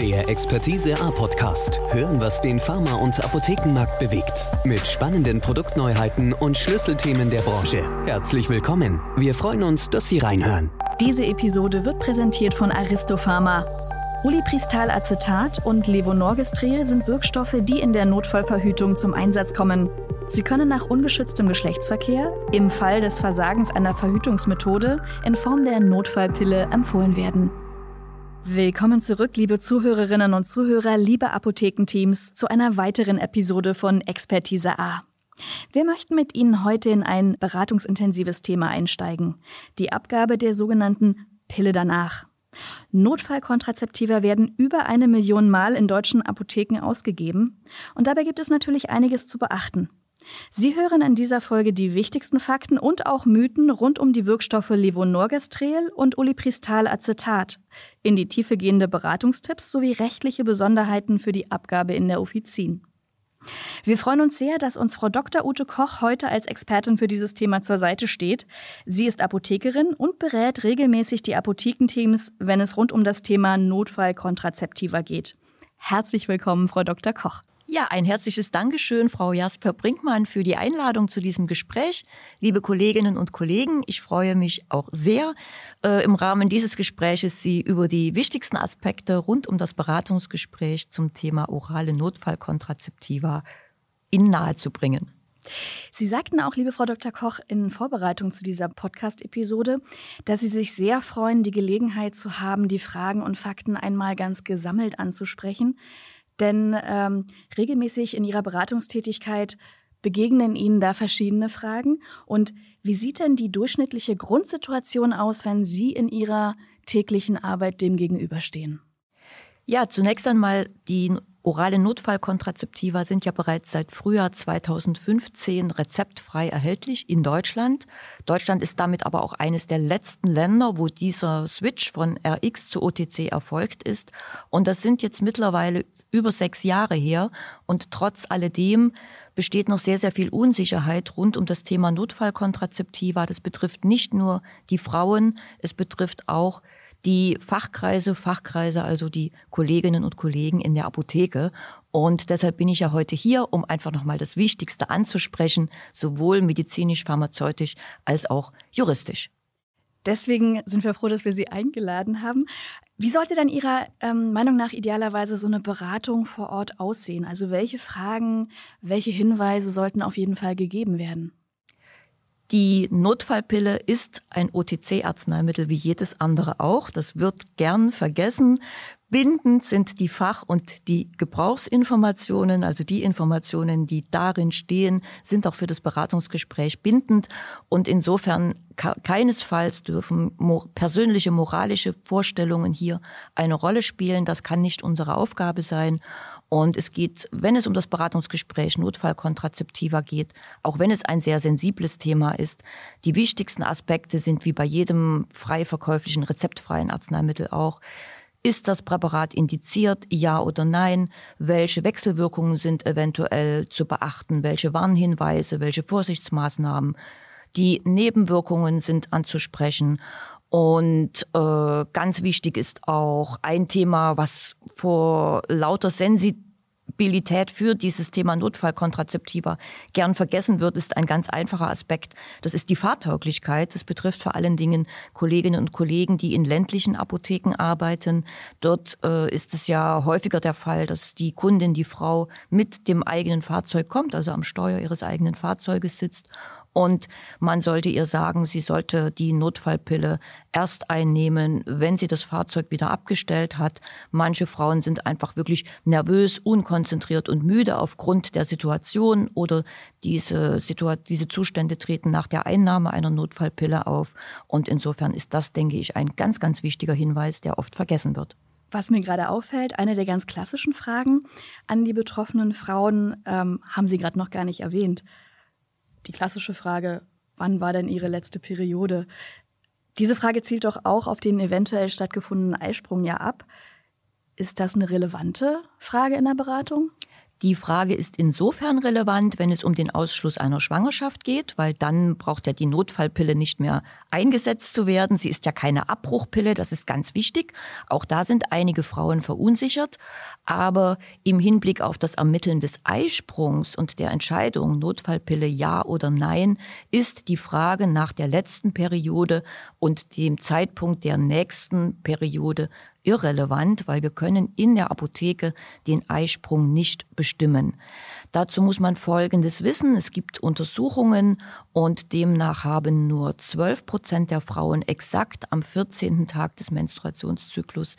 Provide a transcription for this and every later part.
Der Expertise A Podcast. Hören, was den Pharma- und Apothekenmarkt bewegt. Mit spannenden Produktneuheiten und Schlüsselthemen der Branche. Herzlich willkommen. Wir freuen uns, dass Sie reinhören. Diese Episode wird präsentiert von Aristopharma. Ulipristal-Acetat und Levonorgestrel sind Wirkstoffe, die in der Notfallverhütung zum Einsatz kommen. Sie können nach ungeschütztem Geschlechtsverkehr, im Fall des Versagens einer Verhütungsmethode, in Form der Notfallpille empfohlen werden. Willkommen zurück, liebe Zuhörerinnen und Zuhörer, liebe Apothekenteams, zu einer weiteren Episode von Expertise A. Wir möchten mit Ihnen heute in ein beratungsintensives Thema einsteigen, die Abgabe der sogenannten Pille danach. Notfallkontrazeptiva werden über eine Million Mal in deutschen Apotheken ausgegeben und dabei gibt es natürlich einiges zu beachten. Sie hören in dieser Folge die wichtigsten Fakten und auch Mythen rund um die Wirkstoffe Levonorgestrel und Ulipristal-Acetat, in die Tiefe gehende Beratungstipps sowie rechtliche Besonderheiten für die Abgabe in der Offizin. Wir freuen uns sehr, dass uns Frau Dr. Ute Koch heute als Expertin für dieses Thema zur Seite steht. Sie ist Apothekerin und berät regelmäßig die Apothekenteams, wenn es rund um das Thema Notfallkontrazeptiva geht. Herzlich willkommen, Frau Dr. Koch. Ja, ein herzliches Dankeschön, Frau Jasper Brinkmann, für die Einladung zu diesem Gespräch. Liebe Kolleginnen und Kollegen, ich freue mich auch sehr, äh, im Rahmen dieses Gespräches Sie über die wichtigsten Aspekte rund um das Beratungsgespräch zum Thema orale Notfallkontrazeptiva Ihnen nahezubringen. Sie sagten auch, liebe Frau Dr. Koch, in Vorbereitung zu dieser Podcast-Episode, dass Sie sich sehr freuen, die Gelegenheit zu haben, die Fragen und Fakten einmal ganz gesammelt anzusprechen. Denn ähm, regelmäßig in Ihrer Beratungstätigkeit begegnen Ihnen da verschiedene Fragen. Und wie sieht denn die durchschnittliche Grundsituation aus, wenn Sie in Ihrer täglichen Arbeit dem gegenüberstehen? Ja, zunächst einmal die orale Notfallkontrazeptiva sind ja bereits seit Frühjahr 2015 rezeptfrei erhältlich in Deutschland. Deutschland ist damit aber auch eines der letzten Länder, wo dieser Switch von RX zu OTC erfolgt ist. Und das sind jetzt mittlerweile über sechs Jahre her. Und trotz alledem besteht noch sehr, sehr viel Unsicherheit rund um das Thema Notfallkontrazeptiva. Das betrifft nicht nur die Frauen, es betrifft auch die Fachkreise, Fachkreise, also die Kolleginnen und Kollegen in der Apotheke. Und deshalb bin ich ja heute hier, um einfach nochmal das Wichtigste anzusprechen, sowohl medizinisch, pharmazeutisch als auch juristisch. Deswegen sind wir froh, dass wir Sie eingeladen haben. Wie sollte dann Ihrer ähm, Meinung nach idealerweise so eine Beratung vor Ort aussehen? Also welche Fragen, welche Hinweise sollten auf jeden Fall gegeben werden? Die Notfallpille ist ein OTC-Arzneimittel wie jedes andere auch. Das wird gern vergessen. Bindend sind die Fach- und die Gebrauchsinformationen, also die Informationen, die darin stehen, sind auch für das Beratungsgespräch bindend. Und insofern keinesfalls dürfen persönliche moralische Vorstellungen hier eine Rolle spielen. Das kann nicht unsere Aufgabe sein. Und es geht, wenn es um das Beratungsgespräch Notfallkontrazeptiva geht, auch wenn es ein sehr sensibles Thema ist, die wichtigsten Aspekte sind wie bei jedem frei verkäuflichen rezeptfreien Arzneimittel auch, ist das Präparat indiziert, ja oder nein? Welche Wechselwirkungen sind eventuell zu beachten? Welche Warnhinweise, welche Vorsichtsmaßnahmen? Die Nebenwirkungen sind anzusprechen. Und äh, ganz wichtig ist auch ein Thema, was vor lauter Sensibilität für dieses Thema Notfallkontrazeptiva gern vergessen wird, ist ein ganz einfacher Aspekt. Das ist die Fahrtauglichkeit. Das betrifft vor allen Dingen Kolleginnen und Kollegen, die in ländlichen Apotheken arbeiten. Dort äh, ist es ja häufiger der Fall, dass die Kundin, die Frau mit dem eigenen Fahrzeug kommt, also am Steuer ihres eigenen Fahrzeuges sitzt und man sollte ihr sagen, sie sollte die Notfallpille erst einnehmen, wenn sie das Fahrzeug wieder abgestellt hat. Manche Frauen sind einfach wirklich nervös, unkonzentriert und müde aufgrund der Situation oder diese, Situa diese Zustände treten nach der Einnahme einer Notfallpille auf. Und insofern ist das, denke ich, ein ganz, ganz wichtiger Hinweis, der oft vergessen wird. Was mir gerade auffällt, eine der ganz klassischen Fragen an die betroffenen Frauen ähm, haben Sie gerade noch gar nicht erwähnt die klassische Frage, wann war denn Ihre letzte Periode? Diese Frage zielt doch auch auf den eventuell stattgefundenen Eisprung ja ab. Ist das eine relevante Frage in der Beratung? Die Frage ist insofern relevant, wenn es um den Ausschluss einer Schwangerschaft geht, weil dann braucht ja die Notfallpille nicht mehr eingesetzt zu werden. Sie ist ja keine Abbruchpille, das ist ganz wichtig. Auch da sind einige Frauen verunsichert. Aber im Hinblick auf das Ermitteln des Eisprungs und der Entscheidung, Notfallpille ja oder nein, ist die Frage nach der letzten Periode und dem Zeitpunkt der nächsten Periode irrelevant, weil wir können in der Apotheke den Eisprung nicht bestimmen. Dazu muss man Folgendes wissen. Es gibt Untersuchungen und demnach haben nur 12 Prozent der Frauen exakt am 14. Tag des Menstruationszyklus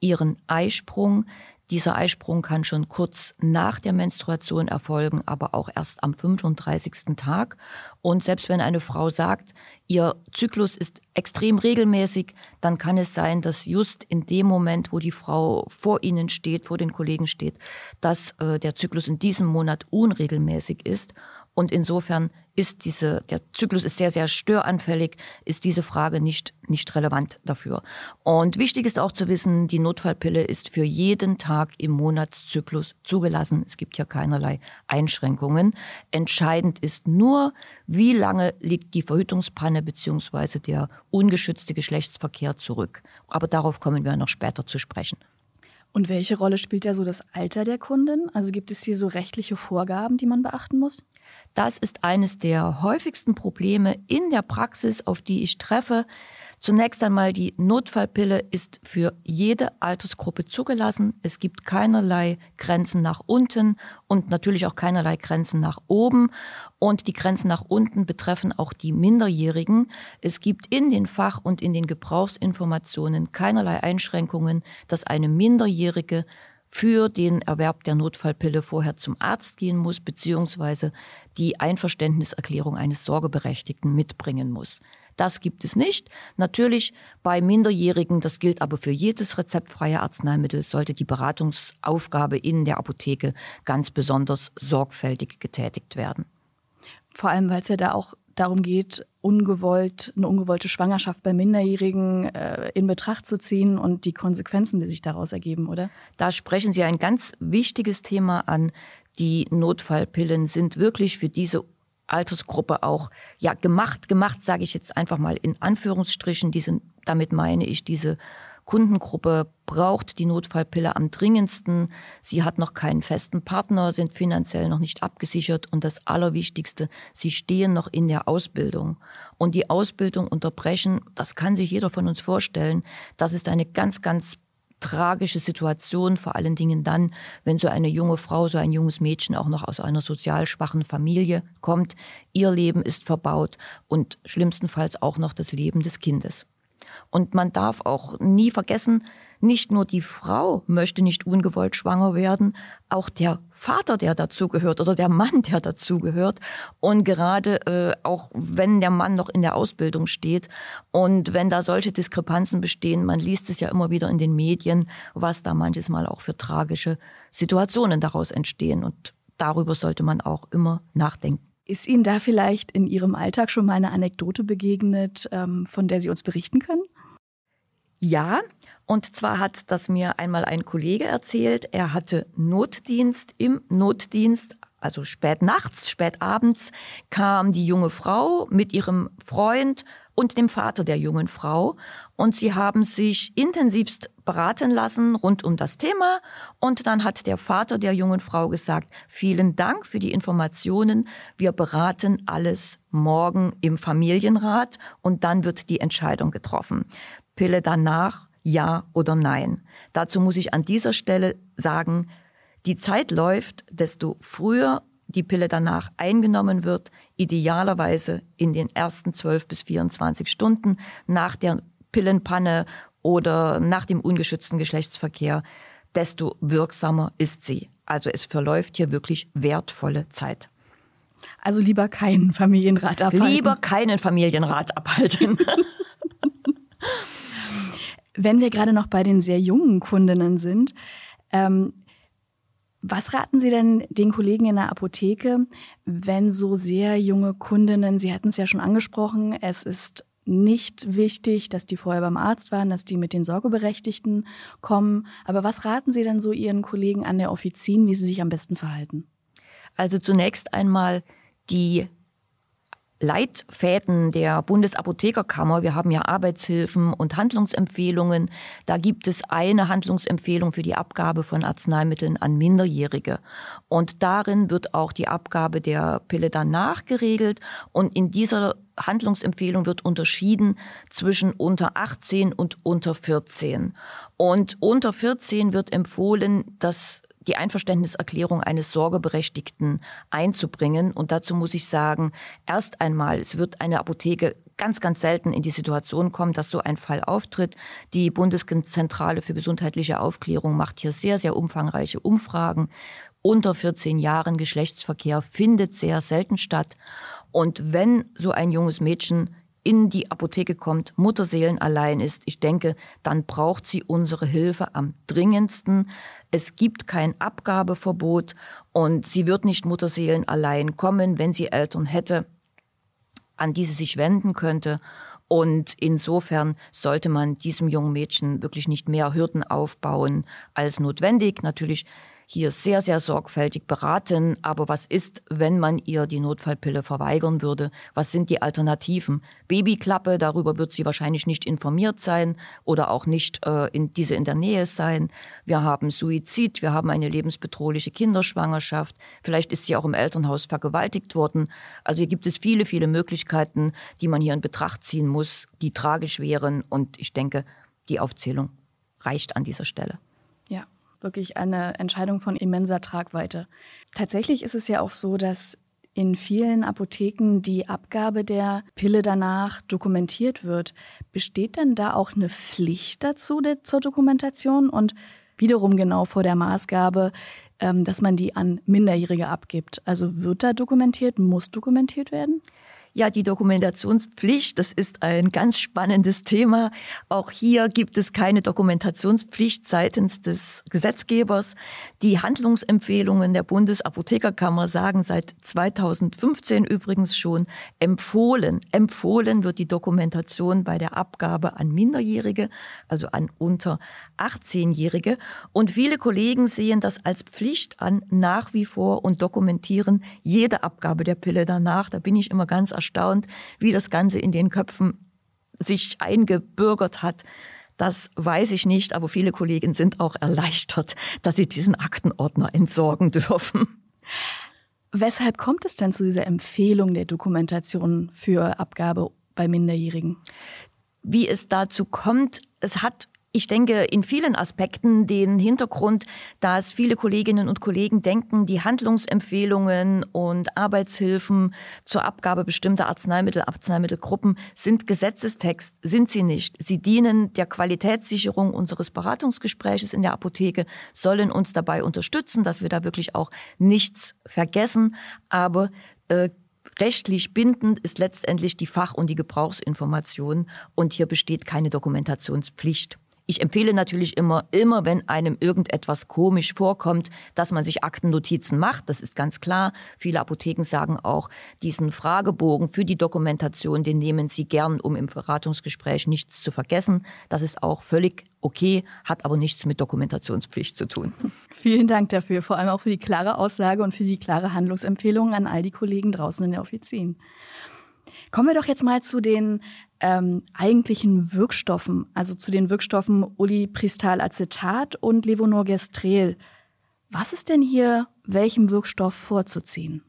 ihren Eisprung. Dieser Eisprung kann schon kurz nach der Menstruation erfolgen, aber auch erst am 35. Tag. Und selbst wenn eine Frau sagt, ihr Zyklus ist extrem regelmäßig, dann kann es sein, dass just in dem Moment, wo die Frau vor Ihnen steht, vor den Kollegen steht, dass äh, der Zyklus in diesem Monat unregelmäßig ist. Und insofern ist diese, der Zyklus ist sehr, sehr störanfällig, ist diese Frage nicht, nicht relevant dafür. Und wichtig ist auch zu wissen, die Notfallpille ist für jeden Tag im Monatszyklus zugelassen. Es gibt hier keinerlei Einschränkungen. Entscheidend ist nur, wie lange liegt die Verhütungspanne beziehungsweise der ungeschützte Geschlechtsverkehr zurück. Aber darauf kommen wir noch später zu sprechen. Und welche Rolle spielt da so das Alter der Kundin? Also gibt es hier so rechtliche Vorgaben, die man beachten muss? Das ist eines der häufigsten Probleme in der Praxis, auf die ich treffe. Zunächst einmal die Notfallpille ist für jede Altersgruppe zugelassen. Es gibt keinerlei Grenzen nach unten und natürlich auch keinerlei Grenzen nach oben. Und die Grenzen nach unten betreffen auch die Minderjährigen. Es gibt in den Fach- und in den Gebrauchsinformationen keinerlei Einschränkungen, dass eine Minderjährige für den Erwerb der Notfallpille vorher zum Arzt gehen muss, beziehungsweise die Einverständniserklärung eines Sorgeberechtigten mitbringen muss. Das gibt es nicht. Natürlich bei Minderjährigen, das gilt aber für jedes rezeptfreie Arzneimittel, sollte die Beratungsaufgabe in der Apotheke ganz besonders sorgfältig getätigt werden. Vor allem, weil es ja da auch darum geht, ungewollt, eine ungewollte Schwangerschaft bei Minderjährigen äh, in Betracht zu ziehen und die Konsequenzen, die sich daraus ergeben, oder? Da sprechen Sie ein ganz wichtiges Thema an. Die Notfallpillen sind wirklich für diese Altersgruppe auch ja gemacht, gemacht, sage ich jetzt einfach mal in Anführungsstrichen. Diese, damit meine ich diese Kundengruppe braucht die Notfallpille am dringendsten. Sie hat noch keinen festen Partner, sind finanziell noch nicht abgesichert und das Allerwichtigste, sie stehen noch in der Ausbildung. Und die Ausbildung unterbrechen, das kann sich jeder von uns vorstellen, das ist eine ganz, ganz tragische Situation, vor allen Dingen dann, wenn so eine junge Frau, so ein junges Mädchen auch noch aus einer sozial schwachen Familie kommt. Ihr Leben ist verbaut und schlimmstenfalls auch noch das Leben des Kindes. Und man darf auch nie vergessen, nicht nur die Frau möchte nicht ungewollt schwanger werden, auch der Vater, der dazugehört oder der Mann, der dazugehört. Und gerade äh, auch wenn der Mann noch in der Ausbildung steht und wenn da solche Diskrepanzen bestehen, man liest es ja immer wieder in den Medien, was da manches Mal auch für tragische Situationen daraus entstehen. Und darüber sollte man auch immer nachdenken. Ist Ihnen da vielleicht in Ihrem Alltag schon mal eine Anekdote begegnet, ähm, von der Sie uns berichten können? Ja, und zwar hat das mir einmal ein Kollege erzählt. Er hatte Notdienst. Im Notdienst, also spät nachts, spät abends, kam die junge Frau mit ihrem Freund und dem Vater der jungen Frau. Und sie haben sich intensivst beraten lassen rund um das Thema. Und dann hat der Vater der jungen Frau gesagt, vielen Dank für die Informationen. Wir beraten alles morgen im Familienrat und dann wird die Entscheidung getroffen. Pille danach, ja oder nein. Dazu muss ich an dieser Stelle sagen, die Zeit läuft, desto früher die Pille danach eingenommen wird, idealerweise in den ersten 12 bis 24 Stunden nach der Pillenpanne oder nach dem ungeschützten Geschlechtsverkehr, desto wirksamer ist sie. Also es verläuft hier wirklich wertvolle Zeit. Also lieber keinen Familienrat abhalten. Lieber keinen Familienrat abhalten. Wenn wir gerade noch bei den sehr jungen Kundinnen sind, ähm, was raten Sie denn den Kollegen in der Apotheke, wenn so sehr junge Kundinnen, Sie hatten es ja schon angesprochen, es ist nicht wichtig, dass die vorher beim Arzt waren, dass die mit den Sorgeberechtigten kommen. Aber was raten Sie denn so Ihren Kollegen an der Offizin, wie sie sich am besten verhalten? Also zunächst einmal die Leitfäden der Bundesapothekerkammer. Wir haben ja Arbeitshilfen und Handlungsempfehlungen. Da gibt es eine Handlungsempfehlung für die Abgabe von Arzneimitteln an Minderjährige. Und darin wird auch die Abgabe der Pille danach geregelt. Und in dieser Handlungsempfehlung wird unterschieden zwischen unter 18 und unter 14. Und unter 14 wird empfohlen, dass die Einverständniserklärung eines Sorgeberechtigten einzubringen. Und dazu muss ich sagen, erst einmal, es wird eine Apotheke ganz, ganz selten in die Situation kommen, dass so ein Fall auftritt. Die Bundeszentrale für gesundheitliche Aufklärung macht hier sehr, sehr umfangreiche Umfragen. Unter 14 Jahren Geschlechtsverkehr findet sehr selten statt. Und wenn so ein junges Mädchen in die Apotheke kommt, Mutterseelen allein ist, ich denke, dann braucht sie unsere Hilfe am dringendsten. Es gibt kein Abgabeverbot und sie wird nicht Mutterseelen allein kommen, wenn sie Eltern hätte, an die sie sich wenden könnte. Und insofern sollte man diesem jungen Mädchen wirklich nicht mehr Hürden aufbauen als notwendig. Natürlich hier sehr, sehr sorgfältig beraten. Aber was ist, wenn man ihr die Notfallpille verweigern würde? Was sind die Alternativen? Babyklappe, darüber wird sie wahrscheinlich nicht informiert sein oder auch nicht äh, in diese in der Nähe sein. Wir haben Suizid, wir haben eine lebensbedrohliche Kinderschwangerschaft. Vielleicht ist sie auch im Elternhaus vergewaltigt worden. Also hier gibt es viele, viele Möglichkeiten, die man hier in Betracht ziehen muss, die tragisch wären. Und ich denke, die Aufzählung reicht an dieser Stelle wirklich eine Entscheidung von immenser Tragweite. Tatsächlich ist es ja auch so, dass in vielen Apotheken die Abgabe der Pille danach dokumentiert wird. Besteht denn da auch eine Pflicht dazu der, zur Dokumentation und wiederum genau vor der Maßgabe, ähm, dass man die an Minderjährige abgibt? Also wird da dokumentiert, muss dokumentiert werden? Ja, die Dokumentationspflicht, das ist ein ganz spannendes Thema. Auch hier gibt es keine Dokumentationspflicht seitens des Gesetzgebers. Die Handlungsempfehlungen der Bundesapothekerkammer sagen seit 2015 übrigens schon empfohlen. Empfohlen wird die Dokumentation bei der Abgabe an Minderjährige, also an unter 18-Jährige. Und viele Kollegen sehen das als Pflicht an, nach wie vor und dokumentieren jede Abgabe der Pille danach. Da bin ich immer ganz erstaunt, wie das Ganze in den Köpfen sich eingebürgert hat. Das weiß ich nicht, aber viele Kollegen sind auch erleichtert, dass sie diesen Aktenordner entsorgen dürfen. Weshalb kommt es denn zu dieser Empfehlung der Dokumentation für Abgabe bei Minderjährigen? Wie es dazu kommt, es hat ich denke, in vielen Aspekten den Hintergrund, dass viele Kolleginnen und Kollegen denken, die Handlungsempfehlungen und Arbeitshilfen zur Abgabe bestimmter Arzneimittel, Arzneimittelgruppen sind Gesetzestext, sind sie nicht. Sie dienen der Qualitätssicherung unseres Beratungsgespräches in der Apotheke, sollen uns dabei unterstützen, dass wir da wirklich auch nichts vergessen, aber äh, Rechtlich bindend ist letztendlich die Fach- und die Gebrauchsinformation und hier besteht keine Dokumentationspflicht. Ich empfehle natürlich immer, immer wenn einem irgendetwas komisch vorkommt, dass man sich Aktennotizen macht. Das ist ganz klar. Viele Apotheken sagen auch, diesen Fragebogen für die Dokumentation, den nehmen sie gern, um im Beratungsgespräch nichts zu vergessen. Das ist auch völlig okay, hat aber nichts mit Dokumentationspflicht zu tun. Vielen Dank dafür, vor allem auch für die klare Aussage und für die klare Handlungsempfehlung an all die Kollegen draußen in der Offizin. Kommen wir doch jetzt mal zu den ähm, eigentlichen Wirkstoffen, also zu den Wirkstoffen Olipristalacetat und Levonorgestrel. Was ist denn hier welchem Wirkstoff vorzuziehen?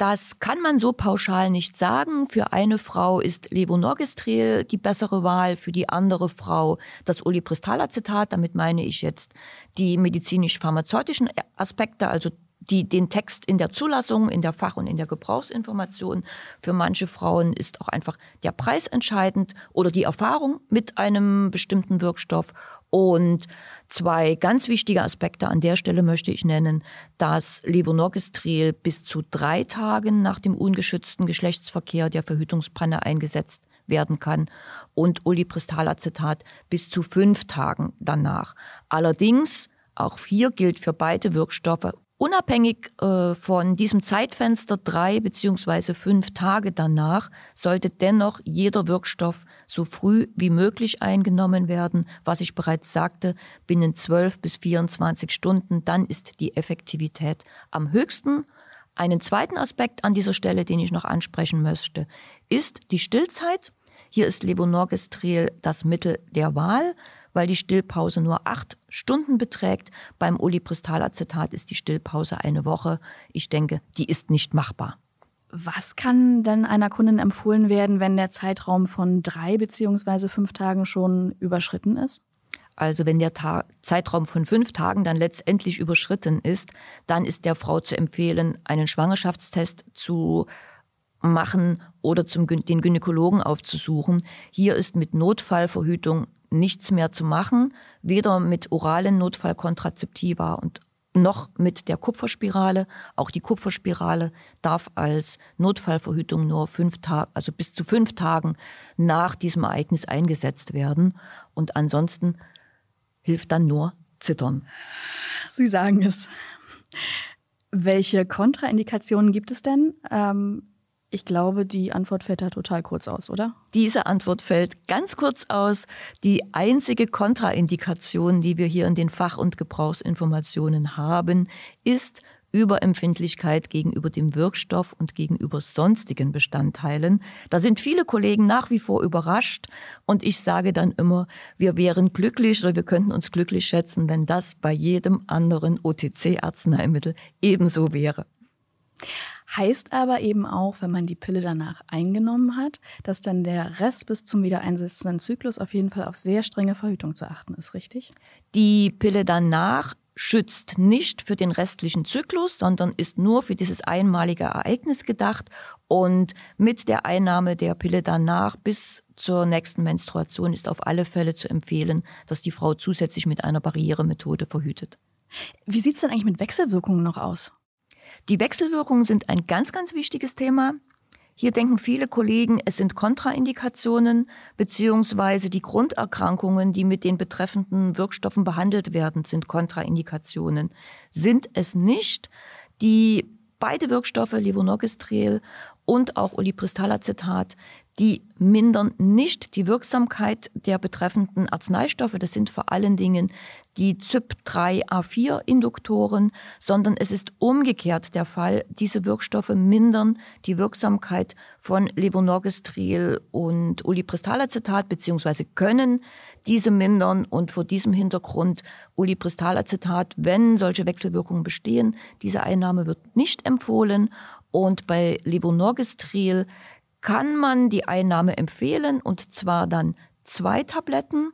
Das kann man so pauschal nicht sagen. Für eine Frau ist Levonorgestrel die bessere Wahl, für die andere Frau das Olipristalacetat. Damit meine ich jetzt die medizinisch-pharmazeutischen Aspekte, also die, den Text in der Zulassung, in der Fach- und in der Gebrauchsinformation. Für manche Frauen ist auch einfach der Preis entscheidend oder die Erfahrung mit einem bestimmten Wirkstoff. Und zwei ganz wichtige Aspekte an der Stelle möchte ich nennen, dass Levonorgestrel bis zu drei Tagen nach dem ungeschützten Geschlechtsverkehr der Verhütungspanne eingesetzt werden kann und Olipristalacetat bis zu fünf Tagen danach. Allerdings, auch hier gilt für beide Wirkstoffe Unabhängig äh, von diesem Zeitfenster drei beziehungsweise fünf Tage danach sollte dennoch jeder Wirkstoff so früh wie möglich eingenommen werden. Was ich bereits sagte, binnen zwölf bis 24 Stunden, dann ist die Effektivität am höchsten. Einen zweiten Aspekt an dieser Stelle, den ich noch ansprechen möchte, ist die Stillzeit. Hier ist Levonorgestrel das Mittel der Wahl weil die Stillpause nur acht Stunden beträgt. Beim Olipristalacetat ist die Stillpause eine Woche. Ich denke, die ist nicht machbar. Was kann denn einer Kundin empfohlen werden, wenn der Zeitraum von drei beziehungsweise fünf Tagen schon überschritten ist? Also wenn der Ta Zeitraum von fünf Tagen dann letztendlich überschritten ist, dann ist der Frau zu empfehlen, einen Schwangerschaftstest zu machen oder zum, den Gynäkologen aufzusuchen. Hier ist mit Notfallverhütung nichts mehr zu machen, weder mit oralen Notfallkontrazeptiva und noch mit der Kupferspirale. Auch die Kupferspirale darf als Notfallverhütung nur fünf Tage, also bis zu fünf Tagen nach diesem Ereignis eingesetzt werden. Und ansonsten hilft dann nur Zittern. Sie sagen es. Welche Kontraindikationen gibt es denn? Ähm, ich glaube, die Antwort fällt da total kurz aus, oder? Diese Antwort fällt ganz kurz aus. Die einzige Kontraindikation, die wir hier in den Fach- und Gebrauchsinformationen haben, ist Überempfindlichkeit gegenüber dem Wirkstoff und gegenüber sonstigen Bestandteilen. Da sind viele Kollegen nach wie vor überrascht und ich sage dann immer, wir wären glücklich oder wir könnten uns glücklich schätzen, wenn das bei jedem anderen OTC-Arzneimittel ebenso wäre. Heißt aber eben auch, wenn man die Pille danach eingenommen hat, dass dann der Rest bis zum wiedereinsetzenden Zyklus auf jeden Fall auf sehr strenge Verhütung zu achten ist, richtig? Die Pille danach schützt nicht für den restlichen Zyklus, sondern ist nur für dieses einmalige Ereignis gedacht. Und mit der Einnahme der Pille danach bis zur nächsten Menstruation ist auf alle Fälle zu empfehlen, dass die Frau zusätzlich mit einer Barrieremethode verhütet. Wie sieht es denn eigentlich mit Wechselwirkungen noch aus? Die Wechselwirkungen sind ein ganz, ganz wichtiges Thema. Hier denken viele Kollegen, es sind Kontraindikationen beziehungsweise die Grunderkrankungen, die mit den betreffenden Wirkstoffen behandelt werden, sind Kontraindikationen. Sind es nicht. Die beide Wirkstoffe, Levonorgestrel und auch Olipristalacetat, die mindern nicht die Wirksamkeit der betreffenden Arzneistoffe. Das sind vor allen Dingen die CYP3A4-Induktoren, sondern es ist umgekehrt der Fall. Diese Wirkstoffe mindern die Wirksamkeit von Levonorgestrel und Olipristalacetat beziehungsweise können diese mindern und vor diesem Hintergrund Olipristalacetat, wenn solche Wechselwirkungen bestehen, diese Einnahme wird nicht empfohlen und bei Levonorgestrel kann man die Einnahme empfehlen und zwar dann zwei Tabletten.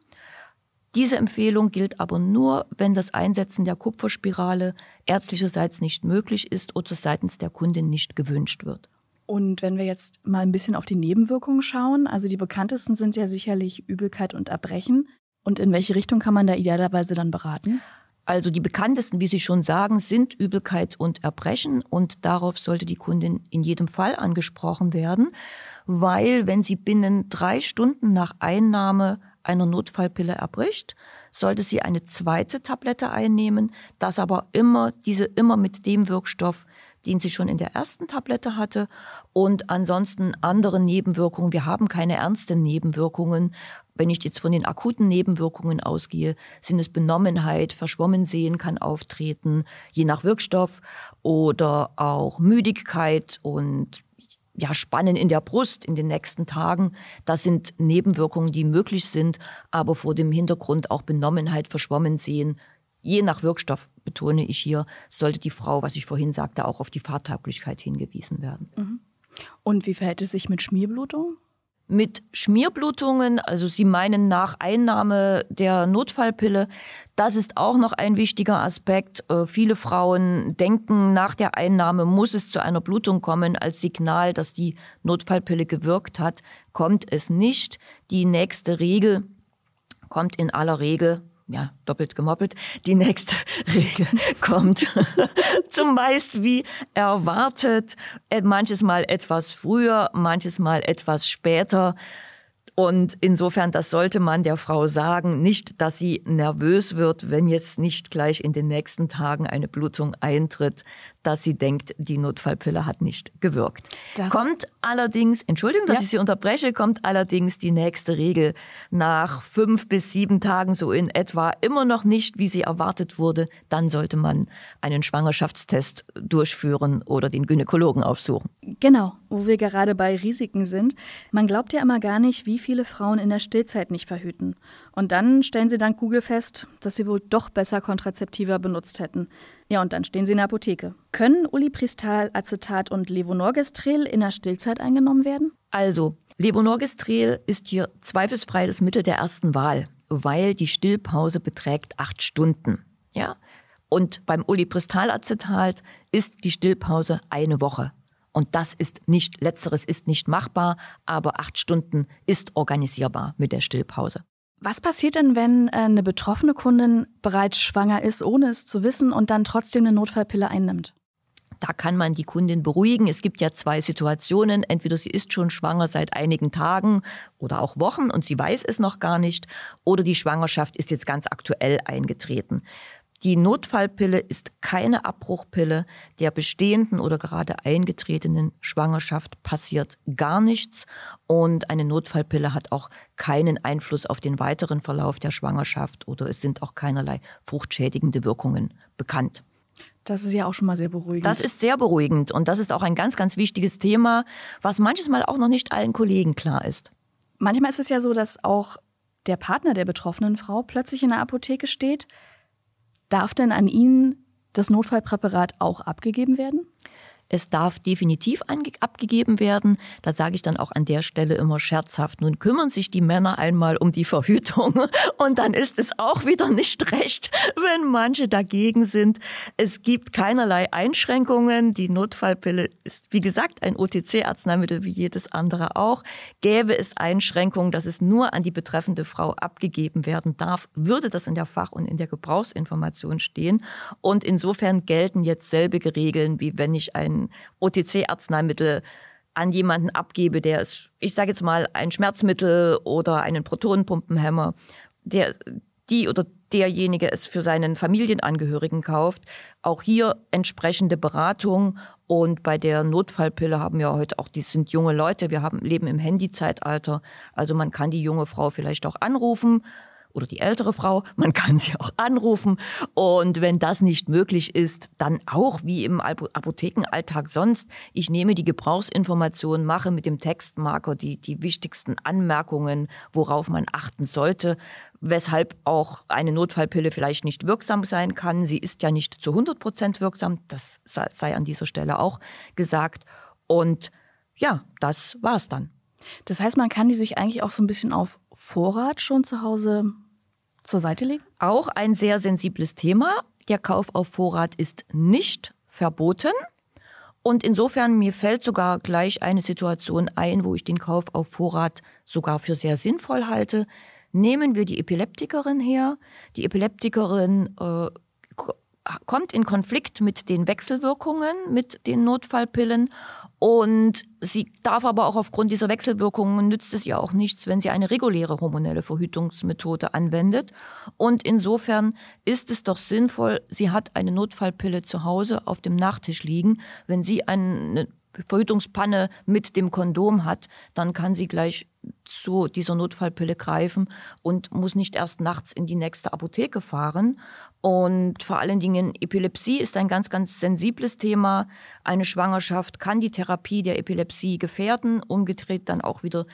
Diese Empfehlung gilt aber nur, wenn das Einsetzen der Kupferspirale ärztlicherseits nicht möglich ist oder seitens der Kundin nicht gewünscht wird. Und wenn wir jetzt mal ein bisschen auf die Nebenwirkungen schauen, also die bekanntesten sind ja sicherlich Übelkeit und Erbrechen. Und in welche Richtung kann man da idealerweise dann beraten? Also die bekanntesten, wie Sie schon sagen, sind Übelkeit und Erbrechen. Und darauf sollte die Kundin in jedem Fall angesprochen werden, weil wenn sie binnen drei Stunden nach Einnahme einer Notfallpille erbricht, sollte sie eine zweite Tablette einnehmen, das aber immer, diese immer mit dem Wirkstoff, den sie schon in der ersten Tablette hatte. Und ansonsten andere Nebenwirkungen. Wir haben keine ernsten Nebenwirkungen, wenn ich jetzt von den akuten Nebenwirkungen ausgehe, sind es Benommenheit, verschwommen sehen kann auftreten, je nach Wirkstoff oder auch Müdigkeit und ja, Spannen in der Brust in den nächsten Tagen. Das sind Nebenwirkungen, die möglich sind, aber vor dem Hintergrund auch Benommenheit, verschwommen sehen. Je nach Wirkstoff, betone ich hier, sollte die Frau, was ich vorhin sagte, auch auf die Fahrtauglichkeit hingewiesen werden. Mhm. Und wie verhält es sich mit Schmierblutung? Mit Schmierblutungen, also Sie meinen nach Einnahme der Notfallpille, das ist auch noch ein wichtiger Aspekt. Äh, viele Frauen denken, nach der Einnahme muss es zu einer Blutung kommen als Signal, dass die Notfallpille gewirkt hat. Kommt es nicht. Die nächste Regel kommt in aller Regel ja, doppelt gemoppelt. Die nächste Regel kommt zumeist wie erwartet, manches Mal etwas früher, manches Mal etwas später. Und insofern, das sollte man der Frau sagen, nicht, dass sie nervös wird, wenn jetzt nicht gleich in den nächsten Tagen eine Blutung eintritt, dass sie denkt, die Notfallpille hat nicht gewirkt. Das kommt allerdings, Entschuldigung, dass ja. ich Sie unterbreche, kommt allerdings die nächste Regel nach fünf bis sieben Tagen so in etwa immer noch nicht, wie sie erwartet wurde, dann sollte man einen Schwangerschaftstest durchführen oder den Gynäkologen aufsuchen. Genau, wo wir gerade bei Risiken sind. Man glaubt ja immer gar nicht, wie viele Frauen in der Stillzeit nicht verhüten. Und dann stellen sie dank Google fest, dass sie wohl doch besser Kontrazeptiva benutzt hätten. Ja, und dann stehen sie in der Apotheke. Können Ulipristal, Acetat und Levonorgestrel in der Stillzeit eingenommen werden? Also, Levonorgestrel ist hier zweifelsfrei das Mittel der ersten Wahl, weil die Stillpause beträgt acht Stunden. Ja? Und beim Ulipristalacetat ist die Stillpause eine Woche. Und das ist nicht, letzteres ist nicht machbar, aber acht Stunden ist organisierbar mit der Stillpause. Was passiert denn, wenn äh, eine betroffene Kundin bereits schwanger ist, ohne es zu wissen und dann trotzdem eine Notfallpille einnimmt? Da kann man die Kundin beruhigen. Es gibt ja zwei Situationen. Entweder sie ist schon schwanger seit einigen Tagen oder auch Wochen und sie weiß es noch gar nicht, oder die Schwangerschaft ist jetzt ganz aktuell eingetreten. Die Notfallpille ist keine Abbruchpille. Der bestehenden oder gerade eingetretenen Schwangerschaft passiert gar nichts. Und eine Notfallpille hat auch keinen Einfluss auf den weiteren Verlauf der Schwangerschaft oder es sind auch keinerlei fruchtschädigende Wirkungen bekannt. Das ist ja auch schon mal sehr beruhigend. Das ist sehr beruhigend und das ist auch ein ganz, ganz wichtiges Thema, was manches Mal auch noch nicht allen Kollegen klar ist. Manchmal ist es ja so, dass auch der Partner der betroffenen Frau plötzlich in der Apotheke steht, Darf denn an ihn das Notfallpräparat auch abgegeben werden? Es darf definitiv abgegeben werden. Da sage ich dann auch an der Stelle immer scherzhaft, nun kümmern sich die Männer einmal um die Verhütung und dann ist es auch wieder nicht recht, wenn manche dagegen sind. Es gibt keinerlei Einschränkungen. Die Notfallpille ist, wie gesagt, ein OTC-Arzneimittel wie jedes andere auch. Gäbe es Einschränkungen, dass es nur an die betreffende Frau abgegeben werden darf, würde das in der Fach- und in der Gebrauchsinformation stehen. Und insofern gelten jetzt selbige Regeln, wie wenn ich ein OTC-Arzneimittel an jemanden abgebe, der ist, ich sage jetzt mal, ein Schmerzmittel oder einen Protonenpumpenhemmer, der die oder derjenige es für seinen Familienangehörigen kauft. Auch hier entsprechende Beratung. Und bei der Notfallpille haben wir heute auch, die sind junge Leute, wir haben, leben im Handyzeitalter. Also man kann die junge Frau vielleicht auch anrufen, oder die ältere Frau. Man kann sie auch anrufen. Und wenn das nicht möglich ist, dann auch wie im Apothekenalltag sonst. Ich nehme die Gebrauchsinformationen, mache mit dem Textmarker die, die wichtigsten Anmerkungen, worauf man achten sollte, weshalb auch eine Notfallpille vielleicht nicht wirksam sein kann. Sie ist ja nicht zu 100 Prozent wirksam. Das sei an dieser Stelle auch gesagt. Und ja, das war's dann. Das heißt, man kann die sich eigentlich auch so ein bisschen auf Vorrat schon zu Hause zur Seite legen? Auch ein sehr sensibles Thema. Der Kauf auf Vorrat ist nicht verboten. Und insofern, mir fällt sogar gleich eine Situation ein, wo ich den Kauf auf Vorrat sogar für sehr sinnvoll halte. Nehmen wir die Epileptikerin her. Die Epileptikerin äh, kommt in Konflikt mit den Wechselwirkungen, mit den Notfallpillen und sie darf aber auch aufgrund dieser Wechselwirkungen nützt es ihr auch nichts, wenn sie eine reguläre hormonelle Verhütungsmethode anwendet. Und insofern ist es doch sinnvoll, sie hat eine Notfallpille zu Hause auf dem Nachttisch liegen. Wenn sie eine Verhütungspanne mit dem Kondom hat, dann kann sie gleich zu dieser Notfallpille greifen und muss nicht erst nachts in die nächste Apotheke fahren. Und vor allen Dingen Epilepsie ist ein ganz, ganz sensibles Thema. Eine Schwangerschaft kann die Therapie der Epilepsie gefährden, umgedreht dann auch wieder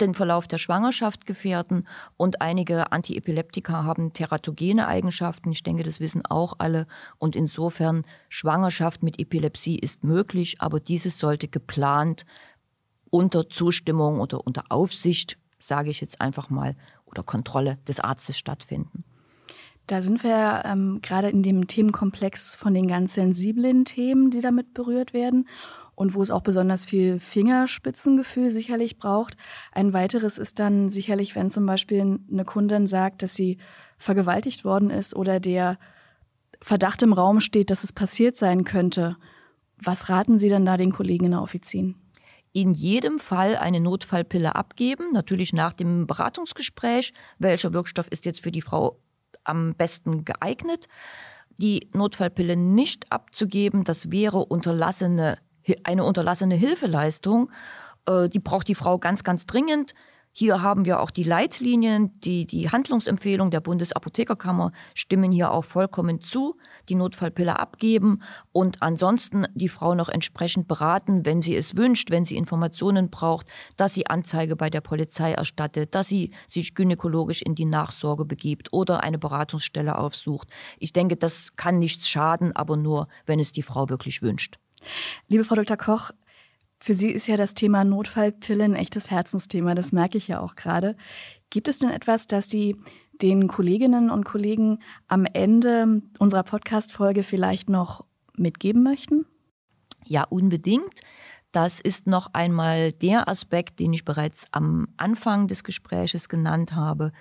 den Verlauf der Schwangerschaft gefährden und einige Antiepileptika haben teratogene Eigenschaften. Ich denke, das wissen auch alle. Und insofern Schwangerschaft mit Epilepsie ist möglich, aber dieses sollte geplant unter Zustimmung oder unter Aufsicht, sage ich jetzt einfach mal, oder Kontrolle des Arztes stattfinden. Da sind wir ähm, gerade in dem Themenkomplex von den ganz sensiblen Themen, die damit berührt werden und wo es auch besonders viel Fingerspitzengefühl sicherlich braucht. Ein weiteres ist dann sicherlich, wenn zum Beispiel eine Kundin sagt, dass sie vergewaltigt worden ist oder der Verdacht im Raum steht, dass es passiert sein könnte. Was raten Sie dann da den Kollegen in der Offizin? in jedem Fall eine Notfallpille abgeben, natürlich nach dem Beratungsgespräch, welcher Wirkstoff ist jetzt für die Frau am besten geeignet. Die Notfallpille nicht abzugeben, das wäre unterlassene, eine unterlassene Hilfeleistung. Äh, die braucht die Frau ganz, ganz dringend. Hier haben wir auch die Leitlinien, die, die Handlungsempfehlung der Bundesapothekerkammer stimmen hier auch vollkommen zu, die Notfallpille abgeben und ansonsten die Frau noch entsprechend beraten, wenn sie es wünscht, wenn sie Informationen braucht, dass sie Anzeige bei der Polizei erstattet, dass sie sich gynäkologisch in die Nachsorge begibt oder eine Beratungsstelle aufsucht. Ich denke, das kann nichts schaden, aber nur, wenn es die Frau wirklich wünscht. Liebe Frau Dr. Koch, für Sie ist ja das Thema Notfallpille ein echtes Herzensthema, das merke ich ja auch gerade. Gibt es denn etwas, das Sie den Kolleginnen und Kollegen am Ende unserer Podcast-Folge vielleicht noch mitgeben möchten? Ja, unbedingt. Das ist noch einmal der Aspekt, den ich bereits am Anfang des Gespräches genannt habe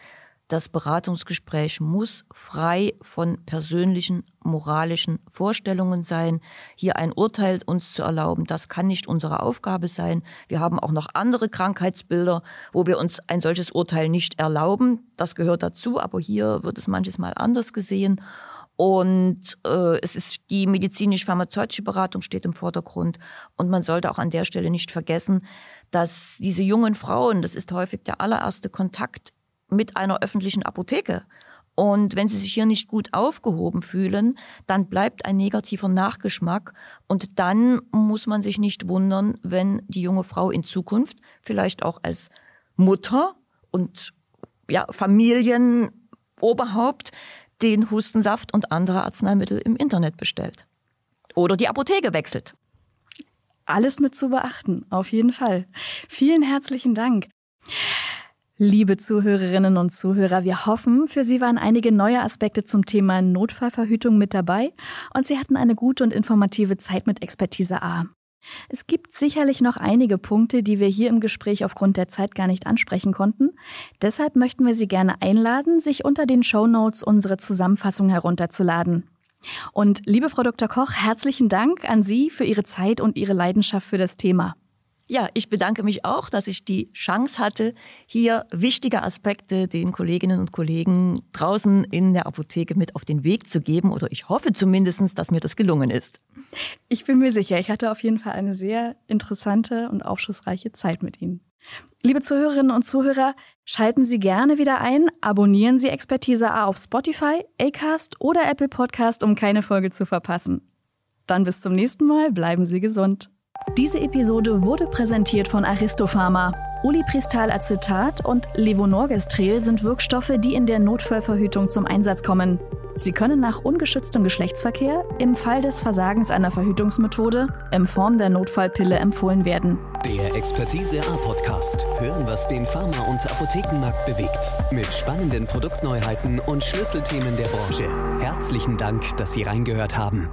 das Beratungsgespräch muss frei von persönlichen, moralischen Vorstellungen sein. Hier ein Urteil uns zu erlauben, das kann nicht unsere Aufgabe sein. Wir haben auch noch andere Krankheitsbilder, wo wir uns ein solches Urteil nicht erlauben. Das gehört dazu, aber hier wird es manches Mal anders gesehen. Und äh, es ist die medizinisch-pharmazeutische Beratung steht im Vordergrund. Und man sollte auch an der Stelle nicht vergessen, dass diese jungen Frauen, das ist häufig der allererste Kontakt mit einer öffentlichen Apotheke. Und wenn Sie sich hier nicht gut aufgehoben fühlen, dann bleibt ein negativer Nachgeschmack. Und dann muss man sich nicht wundern, wenn die junge Frau in Zukunft vielleicht auch als Mutter und ja, Familienoberhaupt den Hustensaft und andere Arzneimittel im Internet bestellt. Oder die Apotheke wechselt. Alles mit zu beachten, auf jeden Fall. Vielen herzlichen Dank. Liebe Zuhörerinnen und Zuhörer, wir hoffen, für Sie waren einige neue Aspekte zum Thema Notfallverhütung mit dabei und Sie hatten eine gute und informative Zeit mit Expertise A. Es gibt sicherlich noch einige Punkte, die wir hier im Gespräch aufgrund der Zeit gar nicht ansprechen konnten. Deshalb möchten wir Sie gerne einladen, sich unter den Show Notes unsere Zusammenfassung herunterzuladen. Und liebe Frau Dr. Koch, herzlichen Dank an Sie für Ihre Zeit und Ihre Leidenschaft für das Thema. Ja, ich bedanke mich auch, dass ich die Chance hatte, hier wichtige Aspekte den Kolleginnen und Kollegen draußen in der Apotheke mit auf den Weg zu geben. Oder ich hoffe zumindest, dass mir das gelungen ist. Ich bin mir sicher, ich hatte auf jeden Fall eine sehr interessante und aufschlussreiche Zeit mit Ihnen. Liebe Zuhörerinnen und Zuhörer, schalten Sie gerne wieder ein, abonnieren Sie Expertise A auf Spotify, Acast oder Apple Podcast, um keine Folge zu verpassen. Dann bis zum nächsten Mal, bleiben Sie gesund. Diese Episode wurde präsentiert von Aristopharma. Ulipristal-Acetat und Levonorgestrel sind Wirkstoffe, die in der Notfallverhütung zum Einsatz kommen. Sie können nach ungeschütztem Geschlechtsverkehr im Fall des Versagens einer Verhütungsmethode in Form der Notfallpille empfohlen werden. Der Expertise A Podcast. Hören, was den Pharma- und Apothekenmarkt bewegt. Mit spannenden Produktneuheiten und Schlüsselthemen der Branche. Herzlichen Dank, dass Sie reingehört haben.